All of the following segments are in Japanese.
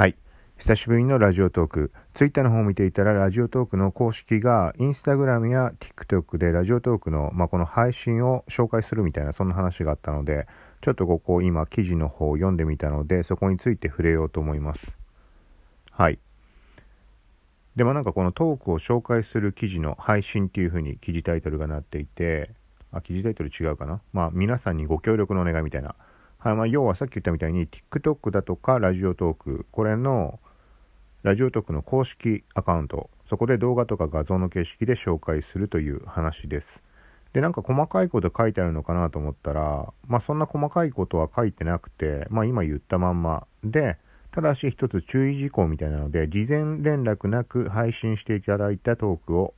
はい。久しぶりのラジオトーク。ツイッターの方を見ていたら、ラジオトークの公式が、インスタグラムや TikTok でラジオトークの、まあ、この配信を紹介するみたいな、そんな話があったので、ちょっとここ今記事の方を読んでみたので、そこについて触れようと思います。はい。でもなんかこのトークを紹介する記事の配信っていう風に記事タイトルがなっていて、あ、記事タイトル違うかな？まあ皆さんにご協力のお願いみたいな。はい、まあ要はさっき言ったみたいに TikTok だとかラジオトーク、これのラジオトークの公式アカウント、そこで動画とか画像の形式で紹介するという話です。で、なんか細かいこと書いてあるのかなと思ったら、まあそんな細かいことは書いてなくて、まあ今言ったまんまで、ただし一つ注意事項みたいなので、事前連絡なく配信していただいたトークを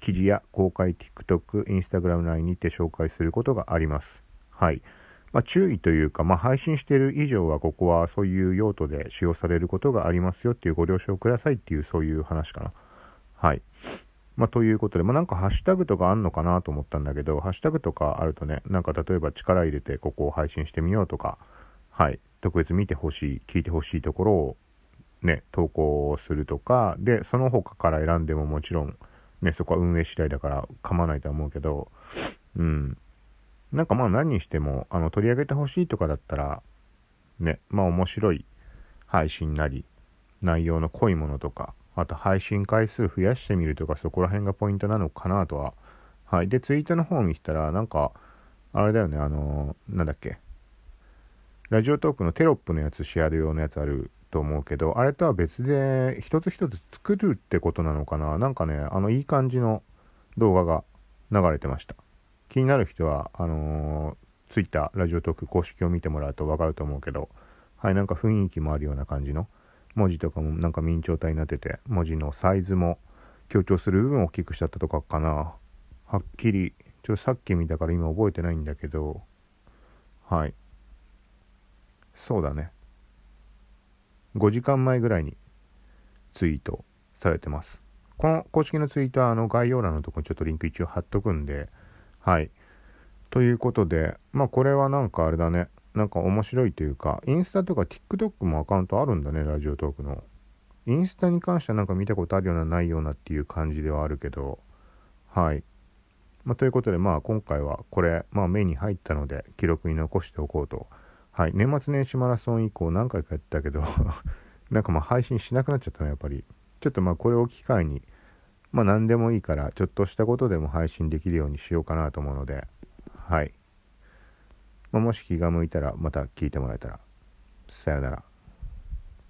記事や公開 TikTok、Instagram 内にて紹介することがあります。はい。まあ、注意というか、まあ、配信している以上は、ここはそういう用途で使用されることがありますよっていうご了承くださいっていう、そういう話かな。はい。まあ、ということで、まあ、なんかハッシュタグとかあんのかなと思ったんだけど、ハッシュタグとかあるとね、なんか例えば力入れてここを配信してみようとか、はい。特別見てほしい、聞いてほしいところをね、投稿するとか、で、その他から選んでももちろん、ね、そこは運営次第だから構わないとは思うけど、うん。なんかまあ何にしても、あの、取り上げてほしいとかだったら、ね、まあ面白い配信なり、内容の濃いものとか、あと配信回数増やしてみるとか、そこら辺がポイントなのかなとは。はい。で、ツイートの方を見たら、なんか、あれだよね、あのー、なんだっけ。ラジオトークのテロップのやつ、シェア用のやつあると思うけど、あれとは別で一つ一つ作るってことなのかななんかね、あのいい感じの動画が流れてました。気になる人は、あのー、Twitter、ラジオトーク公式を見てもらうとわかると思うけど、はい、なんか雰囲気もあるような感じの、文字とかもなんか明朝体になってて、文字のサイズも強調する部分を大きくしちゃったとかかな。はっきり、ちょっとさっき見たから今覚えてないんだけど、はい。そうだね。5時間前ぐらいにツイートされてます。この公式のツイートはあの概要欄のとこにちょっとリンク一応貼っとくんで、はい。ということで、まあこれはなんかあれだね。なんか面白いというか、インスタとか TikTok もアカウントあるんだね、ラジオトークの。インスタに関してはなんか見たことあるようなないようなっていう感じではあるけど、はい。まあ、ということで、まあ今回はこれ、まあ目に入ったので記録に残しておこうとはい、年末年始マラソン以降何回かやったけど なんかまあ配信しなくなっちゃったね、やっぱり。ちょっとまあこれを機会に、まあ何でもいいから、ちょっとしたことでも配信できるようにしようかなと思うので、はい。まあ、もし気が向いたら、また聞いてもらえたら、さよなら。